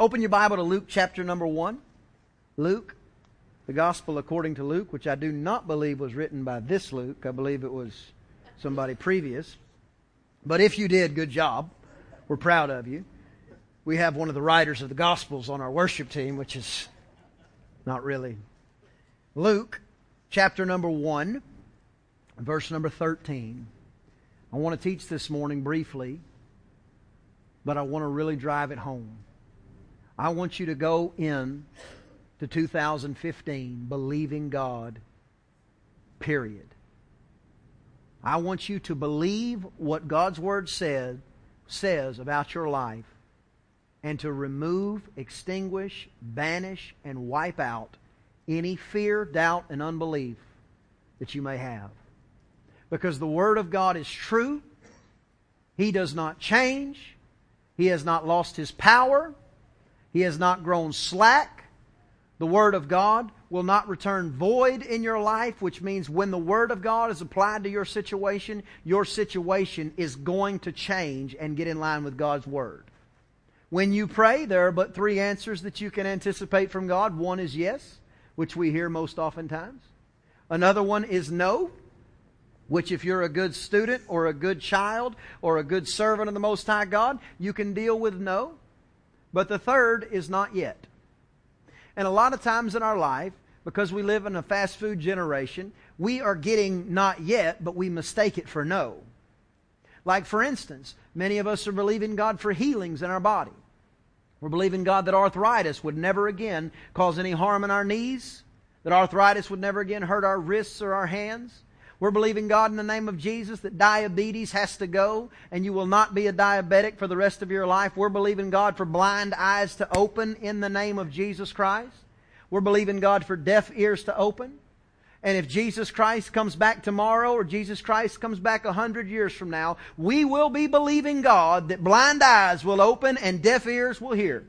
Open your Bible to Luke chapter number 1. Luke, the Gospel according to Luke, which I do not believe was written by this Luke. I believe it was somebody previous. But if you did, good job. We're proud of you. We have one of the writers of the Gospels on our worship team, which is not really. Luke chapter number 1, verse number 13. I want to teach this morning briefly, but I want to really drive it home. I want you to go in to 2015 believing God, period. I want you to believe what God's Word said, says about your life and to remove, extinguish, banish, and wipe out any fear, doubt, and unbelief that you may have. Because the Word of God is true. He does not change. He has not lost His power. He has not grown slack. The Word of God will not return void in your life, which means when the Word of God is applied to your situation, your situation is going to change and get in line with God's Word. When you pray, there are but three answers that you can anticipate from God. One is yes, which we hear most oftentimes. Another one is no, which if you're a good student or a good child or a good servant of the Most High God, you can deal with no. But the third is not yet. And a lot of times in our life, because we live in a fast food generation, we are getting not yet, but we mistake it for no. Like, for instance, many of us are believing God for healings in our body. We're believing God that arthritis would never again cause any harm in our knees, that arthritis would never again hurt our wrists or our hands. We're believing God in the name of Jesus that diabetes has to go and you will not be a diabetic for the rest of your life. We're believing God for blind eyes to open in the name of Jesus Christ. We're believing God for deaf ears to open. And if Jesus Christ comes back tomorrow or Jesus Christ comes back a hundred years from now, we will be believing God that blind eyes will open and deaf ears will hear.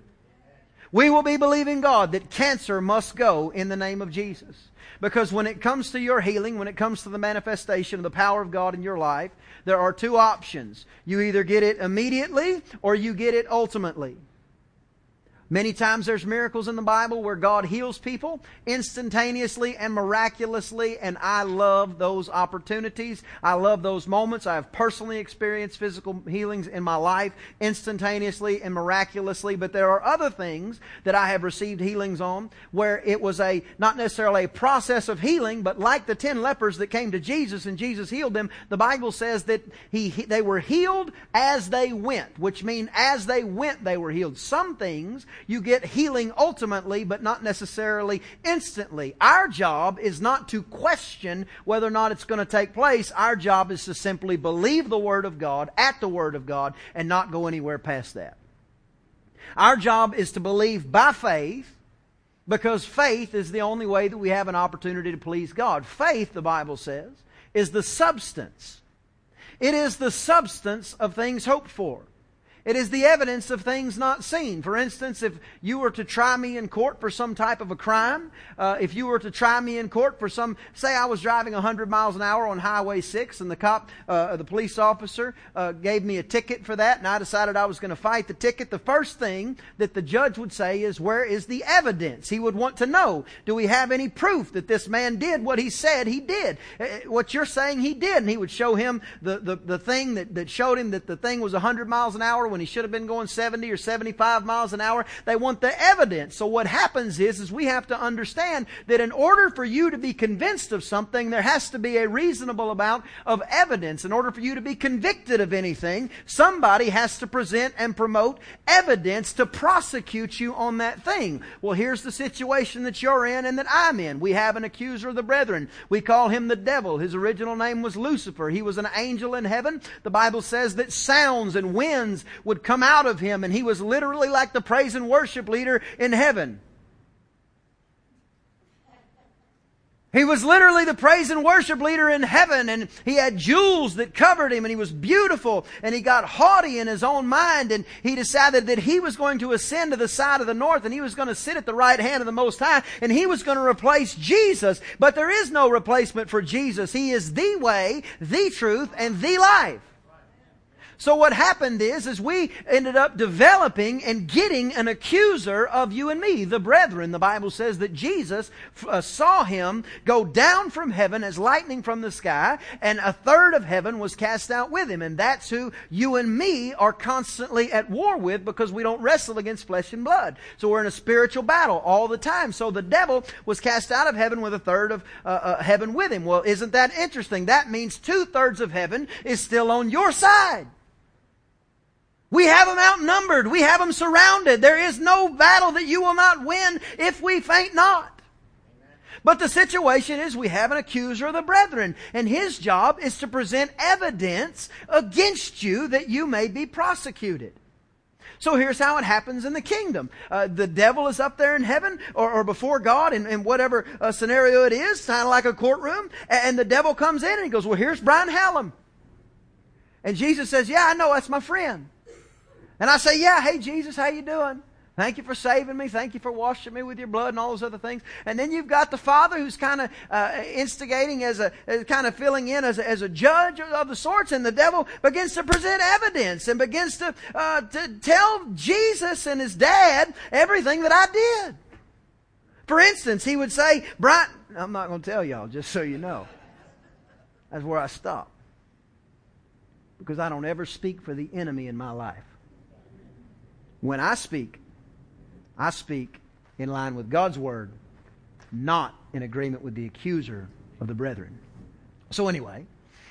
We will be believing God that cancer must go in the name of Jesus. Because when it comes to your healing, when it comes to the manifestation of the power of God in your life, there are two options. You either get it immediately or you get it ultimately. Many times there's miracles in the Bible where God heals people instantaneously and miraculously, and I love those opportunities. I love those moments. I have personally experienced physical healings in my life instantaneously and miraculously, but there are other things that I have received healings on where it was a, not necessarily a process of healing, but like the ten lepers that came to Jesus and Jesus healed them, the Bible says that he, they were healed as they went, which means as they went they were healed. Some things you get healing ultimately, but not necessarily instantly. Our job is not to question whether or not it's going to take place. Our job is to simply believe the Word of God at the Word of God and not go anywhere past that. Our job is to believe by faith because faith is the only way that we have an opportunity to please God. Faith, the Bible says, is the substance. It is the substance of things hoped for. It is the evidence of things not seen. For instance, if you were to try me in court for some type of a crime, uh, if you were to try me in court for some, say I was driving 100 miles an hour on Highway 6 and the cop, uh, the police officer, uh, gave me a ticket for that and I decided I was going to fight the ticket, the first thing that the judge would say is, where is the evidence? He would want to know, do we have any proof that this man did what he said he did? Uh, what you're saying he did. And he would show him the, the, the thing that, that showed him that the thing was 100 miles an hour when he should have been going 70 or 75 miles an hour. They want the evidence. So what happens is, is we have to understand that in order for you to be convinced of something, there has to be a reasonable amount of evidence. In order for you to be convicted of anything, somebody has to present and promote evidence to prosecute you on that thing. Well, here's the situation that you're in and that I'm in. We have an accuser of the brethren. We call him the devil. His original name was Lucifer. He was an angel in heaven. The Bible says that sounds and winds would come out of him, and he was literally like the praise and worship leader in heaven. He was literally the praise and worship leader in heaven and he had jewels that covered him and he was beautiful and he got haughty in his own mind and he decided that he was going to ascend to the side of the north and he was going to sit at the right hand of the Most High and he was going to replace Jesus. But there is no replacement for Jesus. He is the way, the truth, and the life. So what happened is, is we ended up developing and getting an accuser of you and me, the brethren. The Bible says that Jesus uh, saw him go down from heaven as lightning from the sky, and a third of heaven was cast out with him. And that's who you and me are constantly at war with because we don't wrestle against flesh and blood. So we're in a spiritual battle all the time. So the devil was cast out of heaven with a third of uh, uh, heaven with him. Well, isn't that interesting? That means two thirds of heaven is still on your side. We have them outnumbered. We have them surrounded. There is no battle that you will not win if we faint not. But the situation is we have an accuser of the brethren, and his job is to present evidence against you that you may be prosecuted. So here's how it happens in the kingdom. Uh, the devil is up there in heaven or, or before God in, in whatever uh, scenario it is, kind of like a courtroom, and, and the devil comes in and he goes, well, here's Brian Hallam. And Jesus says, yeah, I know, that's my friend. And I say, yeah, hey Jesus, how you doing? Thank you for saving me. Thank you for washing me with your blood and all those other things. And then you've got the Father who's kind of uh, instigating as a, as kind of filling in as a, as a judge of the sorts. And the devil begins to present evidence and begins to, uh, to tell Jesus and his dad everything that I did. For instance, he would say, Brian, I'm not going to tell y'all, just so you know. That's where I stop. Because I don't ever speak for the enemy in my life. When I speak, I speak in line with God's word, not in agreement with the accuser of the brethren. So, anyway,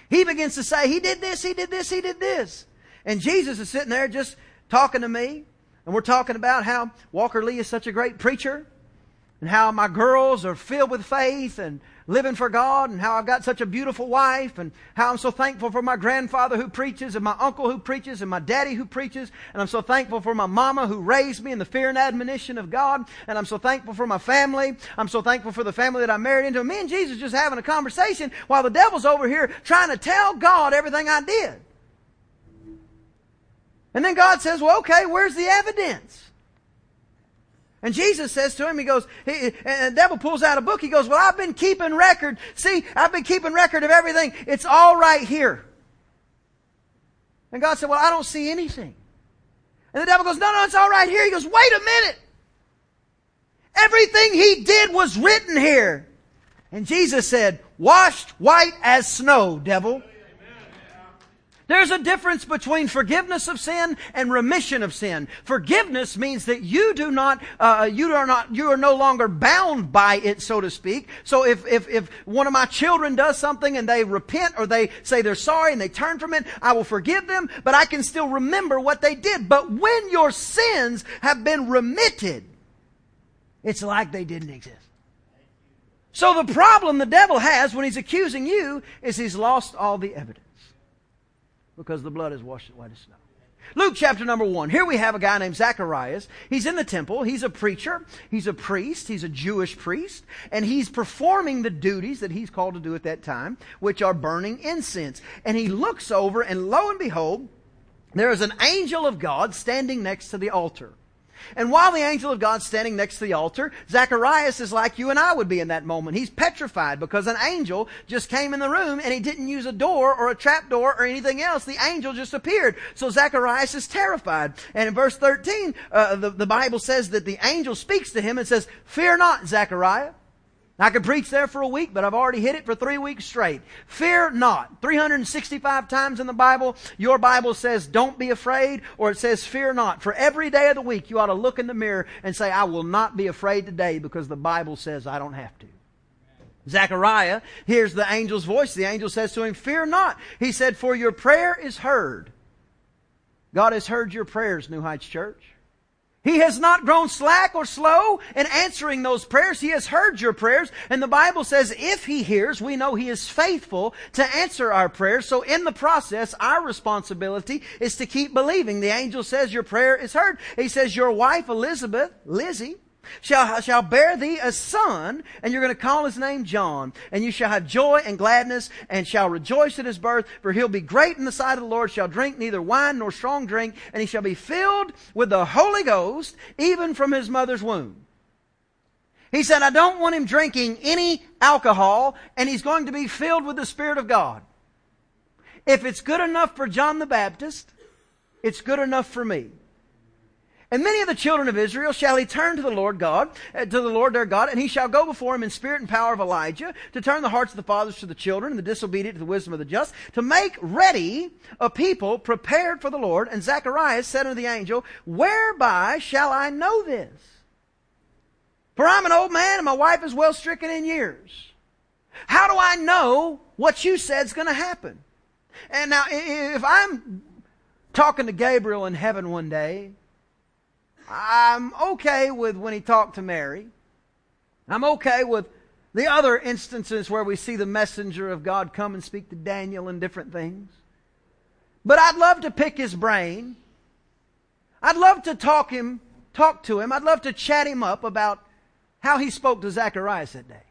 he begins to say, He did this, He did this, He did this. And Jesus is sitting there just talking to me, and we're talking about how Walker Lee is such a great preacher, and how my girls are filled with faith, and living for God and how I've got such a beautiful wife and how I'm so thankful for my grandfather who preaches and my uncle who preaches and my daddy who preaches. And I'm so thankful for my mama who raised me in the fear and admonition of God. And I'm so thankful for my family. I'm so thankful for the family that I married into. Me and Jesus just having a conversation while the devil's over here trying to tell God everything I did. And then God says, well, okay, where's the evidence? And Jesus says to him, he goes, he, and the devil pulls out a book. He goes, well, I've been keeping record. See, I've been keeping record of everything. It's all right here. And God said, well, I don't see anything. And the devil goes, no, no, it's all right here. He goes, wait a minute. Everything he did was written here. And Jesus said, washed white as snow, devil. There's a difference between forgiveness of sin and remission of sin. Forgiveness means that you do not, uh, you are not, you are no longer bound by it, so to speak. So if, if, if one of my children does something and they repent or they say they're sorry and they turn from it, I will forgive them, but I can still remember what they did. But when your sins have been remitted, it's like they didn't exist. So the problem the devil has when he's accusing you is he's lost all the evidence because the blood has washed it white as snow. Luke chapter number one. Here we have a guy named Zacharias. He's in the temple. He's a preacher. He's a priest. He's a Jewish priest. And he's performing the duties that he's called to do at that time, which are burning incense. And he looks over and lo and behold, there is an angel of God standing next to the altar. And while the angel of God's standing next to the altar, Zacharias is like you and I would be in that moment. He's petrified because an angel just came in the room and he didn't use a door or a trap door or anything else. The angel just appeared. So Zacharias is terrified. And in verse 13, uh, the, the Bible says that the angel speaks to him and says, Fear not, Zachariah. I could preach there for a week, but I've already hit it for three weeks straight. Fear not. 365 times in the Bible, your Bible says, don't be afraid, or it says, fear not. For every day of the week, you ought to look in the mirror and say, I will not be afraid today because the Bible says I don't have to. Zechariah hears the angel's voice. The angel says to him, Fear not. He said, For your prayer is heard. God has heard your prayers, New Heights Church. He has not grown slack or slow in answering those prayers. He has heard your prayers. And the Bible says if He hears, we know He is faithful to answer our prayers. So in the process, our responsibility is to keep believing. The angel says your prayer is heard. He says your wife Elizabeth, Lizzie, shall, shall bear thee a son, and you're going to call his name John. And you shall have joy and gladness, and shall rejoice at his birth, for he'll be great in the sight of the Lord, shall drink neither wine nor strong drink, and he shall be filled with the Holy Ghost, even from his mother's womb. He said, I don't want him drinking any alcohol, and he's going to be filled with the Spirit of God. If it's good enough for John the Baptist, It's good enough for me. And many of the children of Israel shall he turn to the Lord God, uh, to the Lord their God, and he shall go before him in spirit and power of Elijah, to turn the hearts of the fathers to the children, and the disobedient to the wisdom of the just, to make ready a people prepared for the Lord. And Zacharias said unto the angel, Whereby shall I know this? For I'm an old man, and my wife is well stricken in years. How do I know what you said is going to happen? And now, if I'm talking to Gabriel in heaven one day, I'm okay with when he talked to Mary. I'm okay with the other instances where we see the messenger of God come and speak to Daniel and different things. But I'd love to pick his brain. I'd love to talk him, talk to him. I'd love to chat him up about how he spoke to Zacharias that day.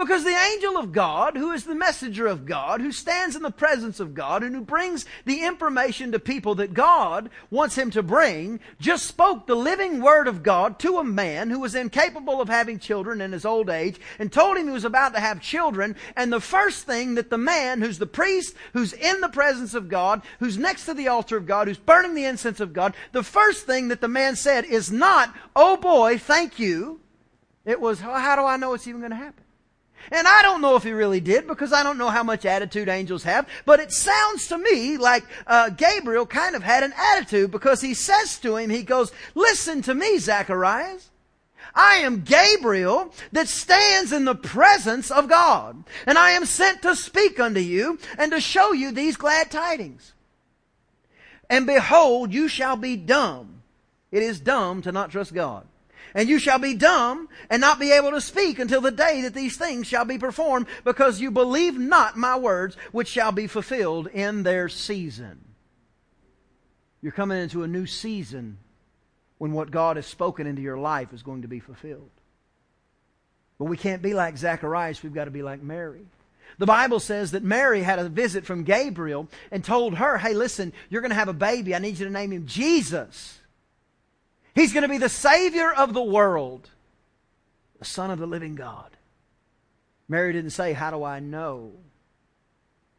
Because the angel of God, who is the messenger of God, who stands in the presence of God, and who brings the information to people that God wants him to bring, just spoke the living word of God to a man who was incapable of having children in his old age, and told him he was about to have children. And the first thing that the man, who's the priest, who's in the presence of God, who's next to the altar of God, who's burning the incense of God, the first thing that the man said is not, oh boy, thank you. It was, how do I know it's even going to happen? And I don't know if he really did because I don't know how much attitude angels have, but it sounds to me like uh, Gabriel kind of had an attitude because he says to him, he goes, listen to me, Zacharias. I am Gabriel that stands in the presence of God, and I am sent to speak unto you and to show you these glad tidings. And behold, you shall be dumb. It is dumb to not trust God. And you shall be dumb and not be able to speak until the day that these things shall be performed, because you believe not my words, which shall be fulfilled in their season. You're coming into a new season when what God has spoken into your life is going to be fulfilled. But we can't be like Zacharias, we've got to be like Mary. The Bible says that Mary had a visit from Gabriel and told her, hey, listen, you're going to have a baby. I need you to name him Jesus. He's going to be the Savior of the world, the Son of the living God. Mary didn't say, How do I know?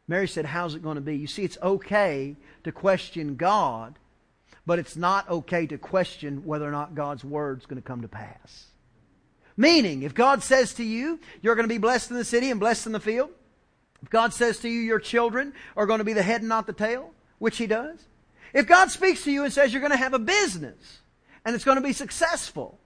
Mary said, How's it going to be? You see, it's okay to question God, but it's not okay to question whether or not God's word's going to come to pass. Meaning, if God says to you, you're going to be blessed in the city and blessed in the field, if God says to you, your children are going to be the head and not the tail, which He does, if God speaks to you and says you're going to have a business, and it's going to be successful.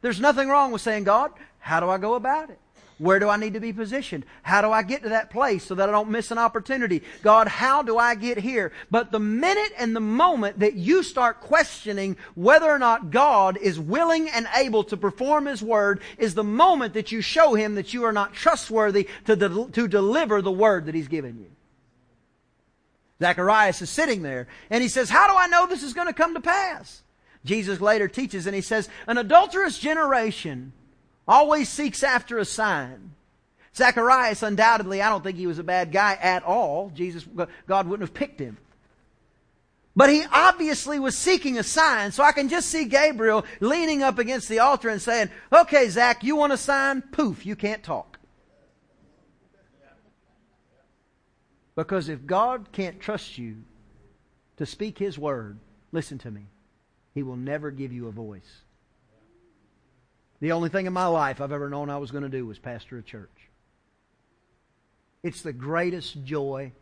There's nothing wrong with saying, God, how do I go about it? Where do I need to be positioned? How do I get to that place so that I don't miss an opportunity? God, how do I get here? But the minute and the moment that you start questioning whether or not God is willing and able to perform His word is the moment that you show Him that you are not trustworthy to, de- to deliver the word that He's given you. Zacharias is sitting there and he says, How do I know this is going to come to pass? Jesus later teaches, and he says, An adulterous generation always seeks after a sign. Zacharias, undoubtedly, I don't think he was a bad guy at all. Jesus, God wouldn't have picked him. But he obviously was seeking a sign, so I can just see Gabriel leaning up against the altar and saying, Okay, Zach, you want a sign? Poof, you can't talk. Because if God can't trust you to speak his word, listen to me. He will never give you a voice. The only thing in my life I've ever known I was going to do was pastor a church. It's the greatest joy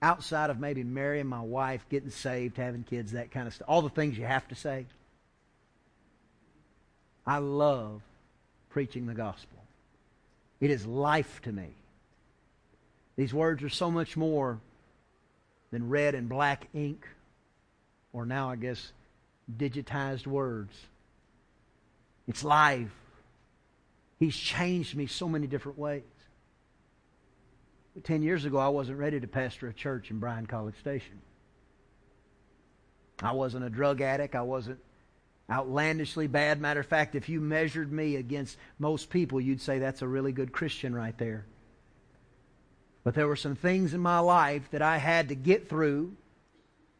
outside of maybe marrying my wife, getting saved, having kids, that kind of stuff. All the things you have to say. I love preaching the gospel. It is life to me. These words are so much more than red and black ink, or now I guess digitized words. It's life. He's changed me so many different ways. But Ten years ago, I wasn't ready to pastor a church in Bryan College Station. I wasn't a drug addict. I wasn't outlandishly bad. Matter of fact, if you measured me against most people, you'd say that's a really good Christian right there. But there were some things in my life that I had to get through.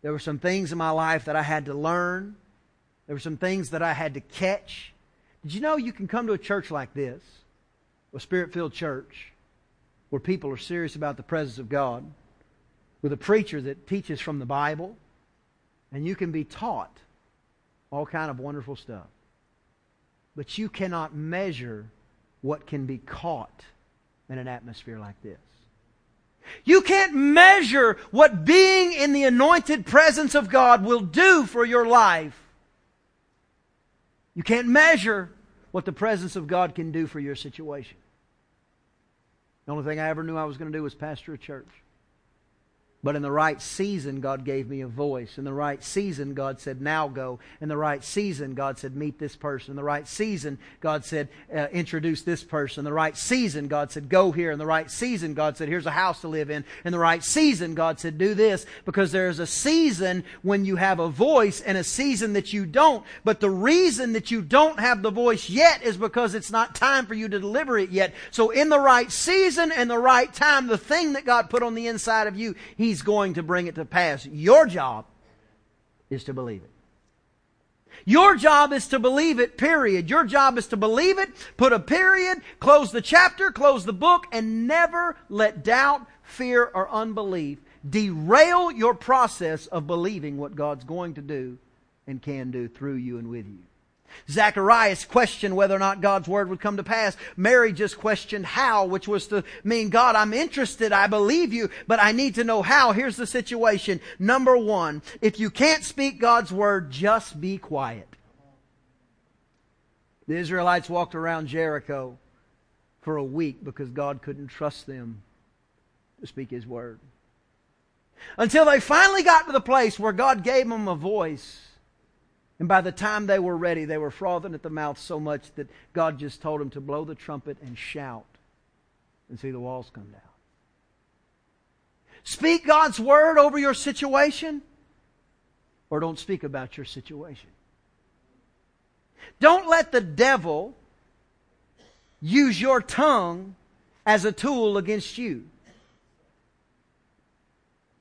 There were some things in my life that I had to learn. There were some things that I had to catch. Did you know you can come to a church like this, a spirit filled church, where people are serious about the presence of God, with a preacher that teaches from the Bible, And you can be taught all kind of wonderful stuff. But you cannot measure what can be caught in an atmosphere like this. You can't measure what being in the anointed presence of God will do for your life. You can't measure what the presence of God can do for your situation. The only thing I ever knew I was going to do was pastor a church. But in the right season, God gave me a voice. In the right season, God said, now go. In the right season, God said, meet this person. In the right season, God said, uh, introduce this person. In the right season, God said, go here. In the right season, God said, here's a house to live in. In the right season, God said, do this. Because there's a season when you have a voice and a season that you don't. But the reason that you don't have the voice yet is because it's not time for you to deliver it yet. So in the right season and the right time, the thing that God put on the inside of you, He He's going to bring it to pass. Your job is to believe it. Your job is to believe it, period. Your job is to believe it, put a period, close the chapter, close the book, and never let doubt, fear, or unbelief derail your process of believing what God's going to do and can do through you and with you. Zacharias questioned whether or not God's word would come to pass. Mary just questioned how, which was to mean, God, I'm interested. I believe you, but I need to know how. Here's the situation. Number one, if you can't speak God's word, just be quiet. The Israelites walked around Jericho for a week because God couldn't trust them to speak His word. Until they finally got to the place where God gave them a voice and by the time they were ready, they were frothing at the mouth so much that God just told them to blow the trumpet and shout and see the walls come down. Speak God's word over your situation or don't speak about your situation. Don't let the devil use your tongue as a tool against you.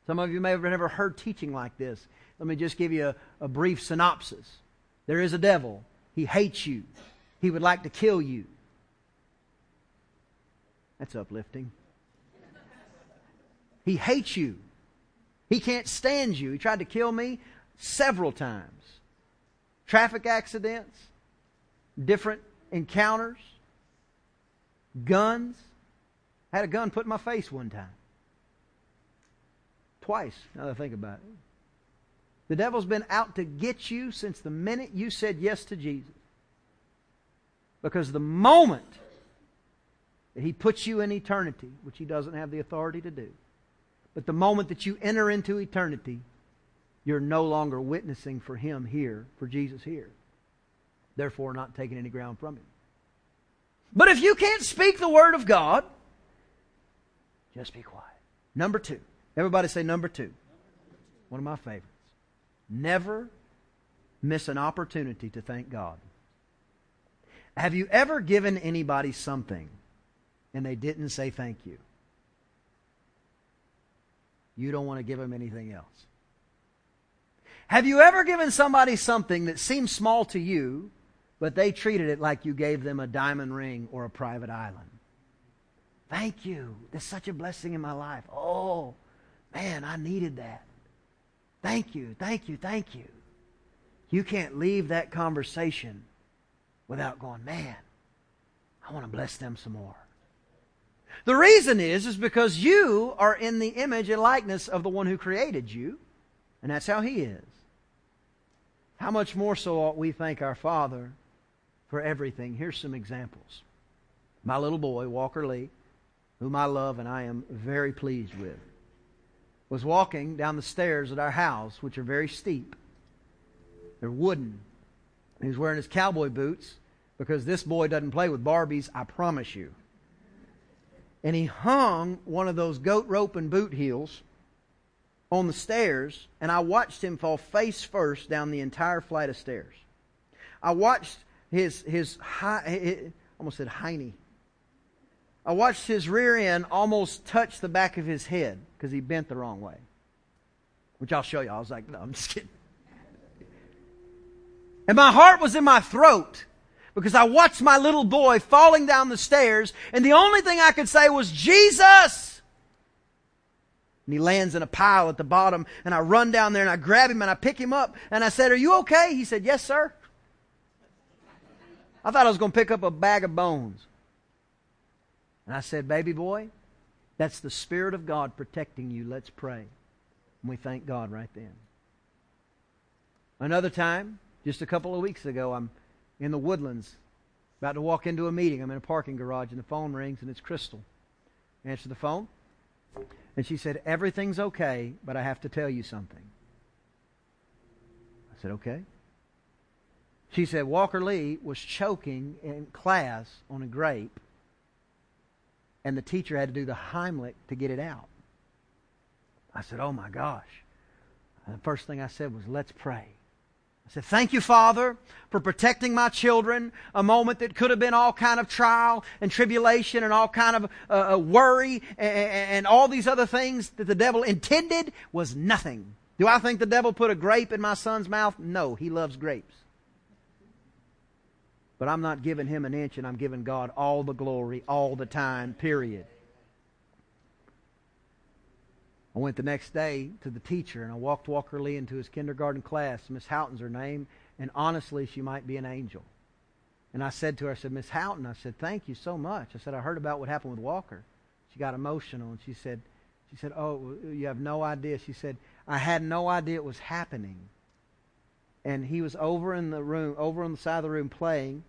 Some of you may have never heard teaching like this. Let me just give you a, a brief synopsis. There is a devil. He hates you. He would like to kill you. That's uplifting. He hates you. He can't stand you. He tried to kill me several times. Traffic accidents, different encounters, guns. I had a gun put in my face one time. Twice, now that I think about it. The devil's been out to get you since the minute you said yes to Jesus. Because the moment that he puts you in eternity, which he doesn't have the authority to do, but the moment that you enter into eternity, you're no longer witnessing for him here, for Jesus here. Therefore, not taking any ground from him. But if you can't speak the word of God, just be quiet. Number two. Everybody say number two. One of my favorites. Never miss an opportunity to thank God. Have you ever given anybody something and they didn't say thank you? You don't want to give them anything else. Have you ever given somebody something that seems small to you, but they treated it like you gave them a diamond ring or a private island? Thank you. That's such a blessing in my life. Oh, man, I needed that. Thank you, thank you, thank you. You can't leave that conversation without going, man, I want to bless them some more. The reason is, is because you are in the image and likeness of the one who created you, and that's how he is. How much more so ought we thank our Father for everything? Here's some examples. My little boy, Walker Lee, whom I love and I am very pleased with was walking down the stairs at our house, which are very steep. They're wooden. He was wearing his cowboy boots because this boy doesn't play with Barbies, I promise you. And he hung one of those goat rope and boot heels on the stairs, and I watched him fall face first down the entire flight of stairs. I watched his his high, almost said hiney. I watched his rear end almost touch the back of his head because he bent the wrong way. Which I'll show you. I was like, no, I'm just kidding. And my heart was in my throat because I watched my little boy falling down the stairs, and the only thing I could say was, Jesus! And he lands in a pile at the bottom, and I run down there and I grab him and I pick him up, and I said, Are you okay? He said, Yes, sir. I thought I was going to pick up a bag of bones. And I said, Baby boy, that's the Spirit of God protecting you. Let's pray. And we thank God right then. Another time, just a couple of weeks ago, I'm in the woodlands, about to walk into a meeting. I'm in a parking garage, and the phone rings, and it's Crystal. answer the phone, and she said, Everything's okay, but I have to tell you something. I said, Okay. She said, Walker Lee was choking in class on a grape, and the teacher had to do the Heimlich to get it out. I said, Oh my gosh. And the first thing I said was, Let's pray. I said, Thank you, Father, for protecting my children. A moment that could have been all kind of trial and tribulation and all kind of uh, uh worry and, and all these other things that the devil intended was nothing. Do I think the devil put a grape in my son's mouth? No, he loves grapes. But I'm not giving him an inch and I'm giving God all the glory all the time, period. I went the next day to the teacher and I walked Walker Lee into his kindergarten class. Miss Houghton's her name, and honestly, she might be an angel. And I said to her, I said, Miss Houghton, I said, thank you so much. I said, I heard about what happened with Walker. She got emotional and she said, she said, oh, you have no idea. She said, I had no idea it was happening. And he was over in the room, over on the side of the room playing,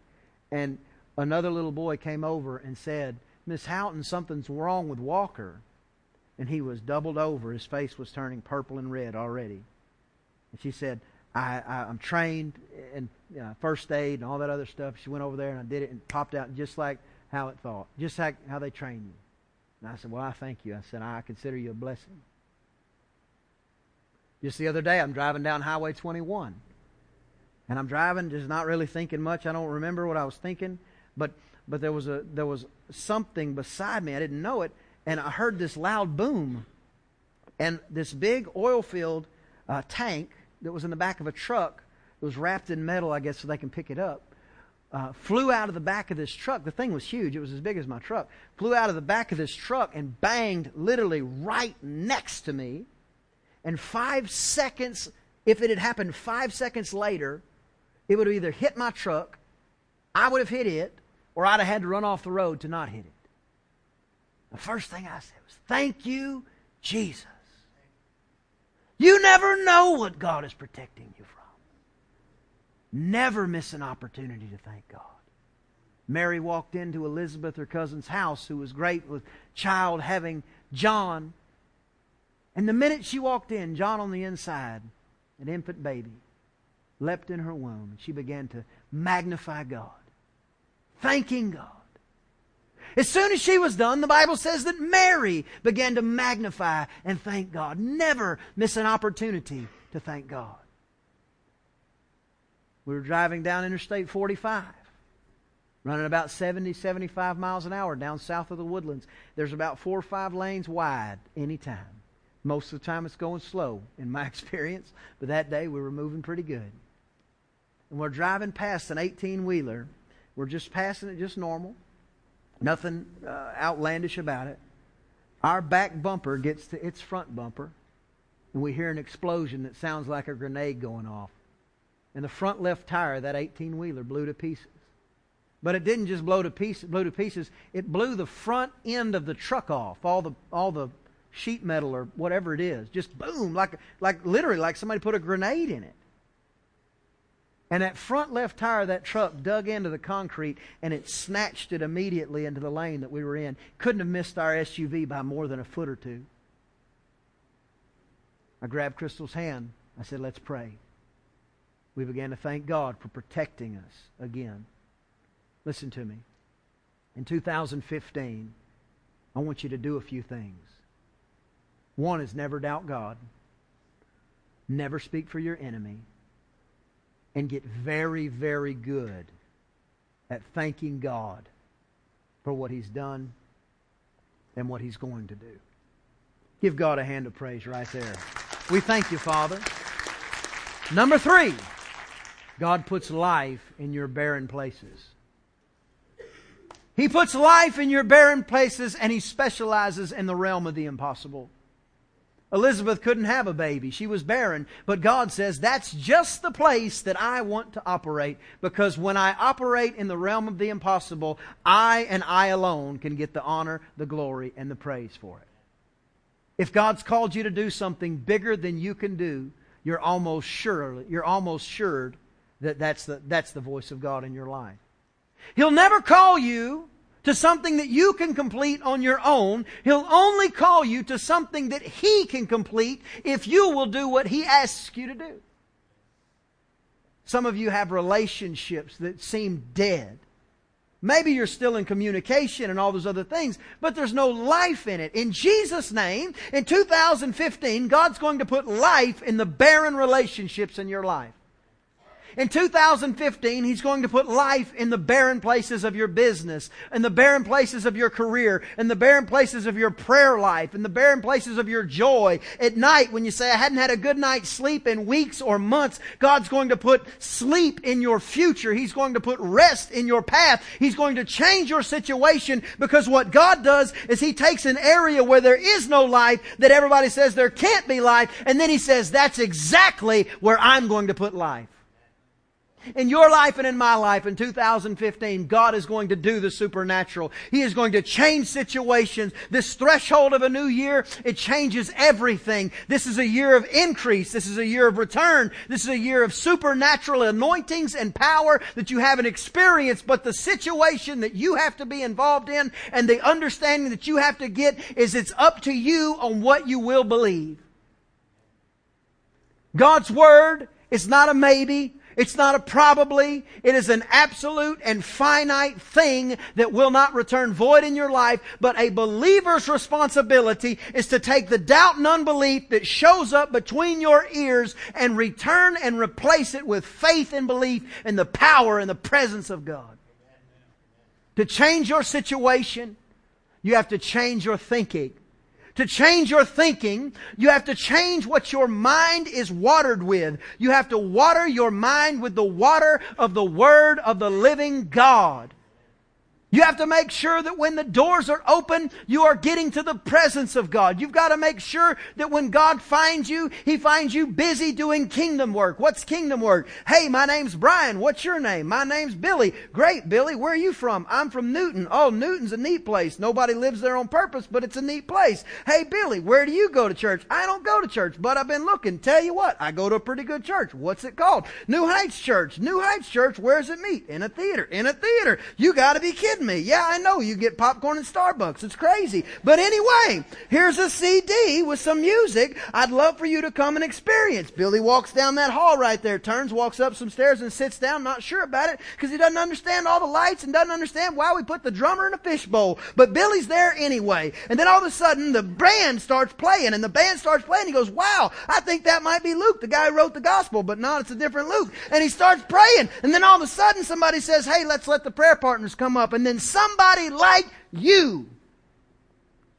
and another little boy came over and said, Miss Houghton, something's wrong with Walker. And he was doubled over. His face was turning purple and red already. And she said, I, I, am trained in you know, first aid and all that other stuff. She went over there and I did it and popped out just like how it thought, just like how they train you. And I said, Well, I thank you. I said, I consider you a blessing. Just the other day, I'm driving down Highway 21 and I'm driving, just not really thinking much. I don't remember what I was thinking, but but there was a there was something beside me. I didn't know it, and I heard this loud boom, and this big oil filled uh, tank that was in the back of a truck. It was wrapped in metal, I guess, so they can pick it up. Uh, flew out of the back of this truck. The thing was huge. It was as big as my truck. Flew out of the back of this truck and banged literally right next to me. And five seconds, if it had happened five seconds later, it would have either hit my truck, I would have hit it, or I'd have had to run off the road to not hit it. The first thing I said was, Thank you, Jesus. You never know what God is protecting you from. Never miss an opportunity to thank God. Mary walked into Elizabeth, her cousin's house, who was great with child having John. And the minute she walked in, John on the inside, an infant baby, leapt in her womb, and she began to magnify God, thanking God. As soon as she was done, the Bible says that Mary began to magnify and thank God. Never miss an opportunity to thank God. We were driving down Interstate 45, running about 70, 75 miles an hour down south of the woodlands. There's about four or five lanes wide anytime. Most of the time it's going slow, in my experience, but that day we were moving pretty good and we're driving past an 18 wheeler. We're just passing it just normal. Nothing uh, outlandish about it. Our back bumper gets to its front bumper, and we hear an explosion that sounds like a grenade going off. And the front left tire of that 18 wheeler blew to pieces. But it didn't just blow to pieces, blew to pieces. It blew the front end of the truck off, all the all the sheet metal or whatever it is. Just boom, like like literally like somebody put a grenade in it. And that front left tire of that truck dug into the concrete and it snatched it immediately into the lane that we were in. Couldn't have missed our SUV by more than a foot or two. I grabbed Crystal's hand. I said, Let's pray. We began to thank God for protecting us again. Listen to me. In 2015, I want you to do a few things. One is never doubt God, never speak for your enemy and get very, very good at thanking God for what He's done and what He's going to do. Give God a hand of praise right there. We thank you, Father. Number three, God puts life in your barren places. He puts life in your barren places and He specializes in the realm of the impossible. Elizabeth couldn't have a baby. She was barren. But God says, that's just the place that I want to operate because when I operate in the realm of the impossible, I and I alone can get the honor, the glory, and the praise for it. If God's called you to do something bigger than you can do, you're almost sure, you're almost sure that that's the, that's the voice of God in your life. He'll never call you to something that you can complete on your own. He'll only call you to something that He can complete if you will do what He asks you to do. Some of you have relationships that seem dead. Maybe you're still in communication and all those other things, but there's no life in it. In Jesus' name, in 2015, God's going to put life in the barren relationships in your life. In 2015, He's going to put life in the barren places of your business, in the barren places of your career, in the barren places of your prayer life, in the barren places of your joy. At night, when you say, I hadn't had a good night's sleep in weeks or months, God's going to put sleep in your future. He's going to put rest in your path. He's going to change your situation because what God does is He takes an area where there is no life that everybody says there can't be life, and then He says, that's exactly where I'm going to put life. In your life and in my life in 2015, God is going to do the supernatural. He is going to change situations. This threshold of a new year, it changes everything. This is a year of increase. This is a year of return. This is a year of supernatural anointings and power that you haven't experienced, but the situation that you have to be involved in and the understanding that you have to get is it's up to you on what you will believe. God's Word is not a maybe. It's not a probably. It is an absolute and finite thing that will not return void in your life. But a believer's responsibility is to take the doubt and unbelief that shows up between your ears and return and replace it with faith and belief in the power and the presence of God. To change your situation, you have to change your thinking. To change your thinking, you have to change what your mind is watered with. You have to water your mind with the water of the Word of the living God. You have to make sure that when the doors are open, you are getting to the presence of God. You've got to make sure that when God finds you, He finds you busy doing kingdom work. What's kingdom work? Hey, my name's Brian. What's your name? My name's Billy. Great, Billy. Where are you from? I'm from Newton. Oh, Newton's a neat place. Nobody lives there on purpose, but it's a neat place. Hey, Billy, where do you go to church? I don't go to church, but I've been looking. Tell you what, I go to a pretty good church. What's it called? New Heights Church. New Heights Church. Where's it meet? In a theater. In a theater. You gotta be kidding kidding me. Yeah, I know you get popcorn in Starbucks. It's crazy. But anyway, here's a CD with some music I'd love for you to come and experience. Billy walks down that hall right there, turns, walks up some stairs and sits down, not sure about it because he doesn't understand all the lights and doesn't understand why we put the drummer in a fishbowl. But Billy's there anyway. And then all of a sudden the band starts playing and the band starts playing. He goes, wow, I think that might be Luke, the guy who wrote the gospel, but no, it's a different Luke. And he starts praying. And then all of a sudden somebody says, hey, let's let the prayer partners come up. And then somebody like you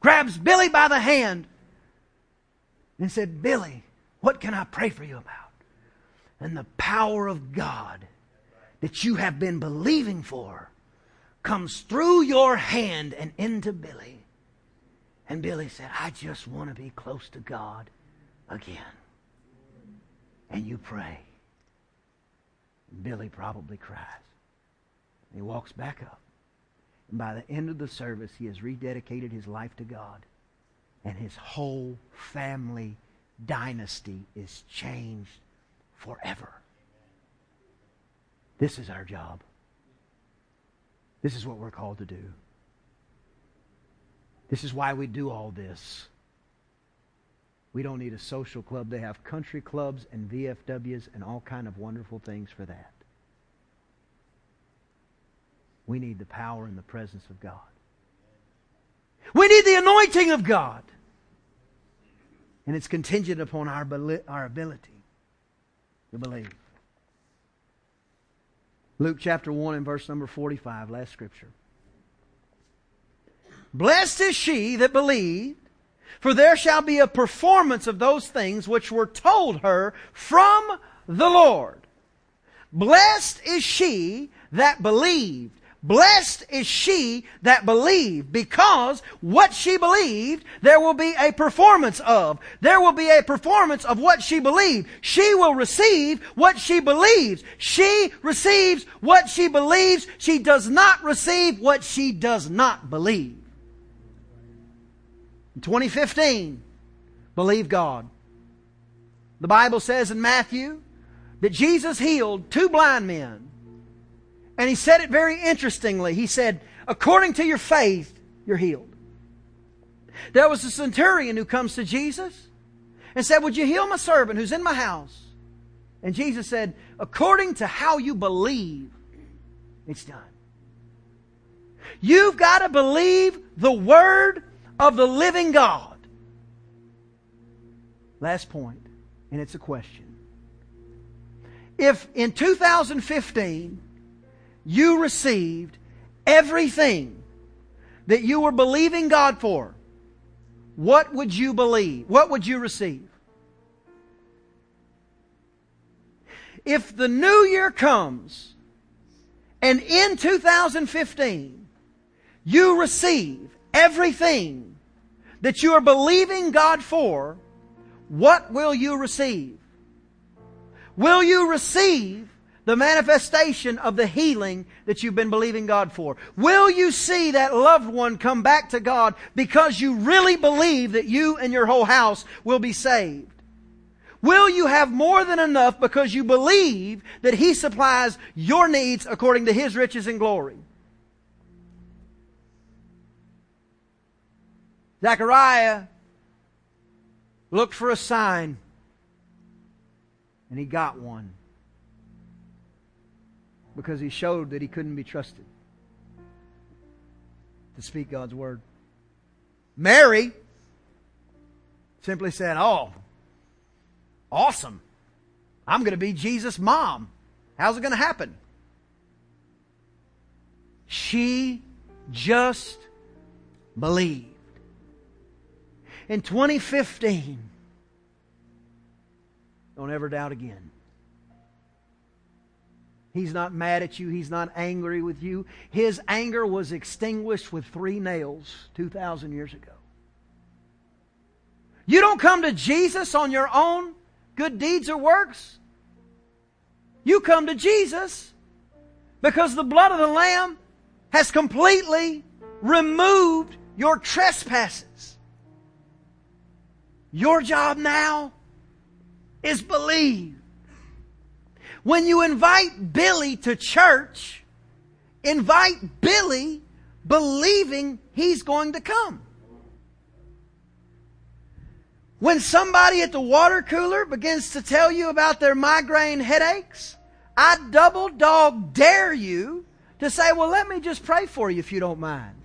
grabs Billy by the hand and said, Billy, what can I pray for you about? And the power of God that you have been believing for comes through your hand and into Billy. And Billy said, I just want to be close to God again. And you pray. Billy probably cries. He walks back up. And by the end of the service, he has rededicated his life to God. And his whole family dynasty is changed forever. This is our job. This is what we're called to do. This is why we do all this. We don't need a social club. They have country clubs and VFWs and all kind of wonderful things for that. We need the power and the presence of God. We need the anointing of God. And it's contingent upon our, our ability to believe. Luke chapter 1 and verse number 45, last scripture. Blessed is she that believed, for there shall be a performance of those things which were told her from the Lord. Blessed is she that believed. Blessed is she that believed, because what she believed, there will be a performance of. There will be a performance of what she believed. She will receive what she believes. She receives what she believes. She does not receive what she does not believe. In 2015, believe God. The Bible says in Matthew that Jesus healed two blind men. And he said it very interestingly. He said, according to your faith, you're healed. There was a centurion who comes to Jesus and said, Would you heal my servant who's in my house? And Jesus said, According to how you believe, it's done. You've got to believe the word of the living God. Last point, and it's a question. If in 2015 you received everything that you were believing God for, what would you believe? What would you receive? If the new year comes and in 2015 you receive everything that you are believing God for, what will you receive? Will you receive the manifestation of the healing that you've been believing God for? Will you see that loved one come back to God because you really believe that you and your whole house will be saved? Will you have more than enough because you believe that He supplies your needs according to His riches and glory? Zechariah looked for a sign and he got one because he showed that he couldn't be trusted to speak God's word. Mary simply said, Oh, awesome. I'm going to be Jesus' mom. How's it going to happen? She just believed. In 2015, don't ever doubt again. He's not mad at you. He's not angry with you. His anger was extinguished with three nails 2,000 years ago. You don't come to Jesus on your own good deeds or works. You come to Jesus because the blood of the Lamb has completely removed your trespasses. Your job now is believe. When you invite Billy to church, invite Billy believing he's going to come. When somebody at the water cooler begins to tell you about their migraine headaches, I double dog dare you to say, well, let me just pray for you if you don't mind.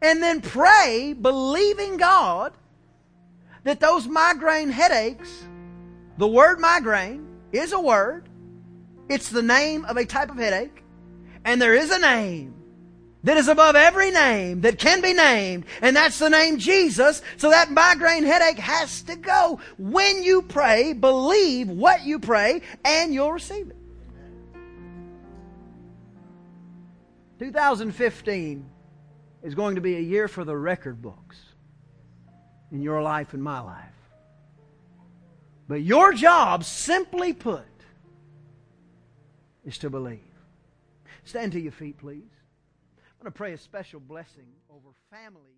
And then pray, believing God that those migraine headaches, the word migraine, is a word. It's the name of a type of headache. And there is a name that is above every name that can be named, and that's the name Jesus. So that migraine headache has to go. When you pray, believe what you pray, and you'll receive it. 2015 is going to be a year for the record books in your life and my life. But your job, simply put, is to believe. Stand to your feet, please. I'm going to pray a special blessing over families.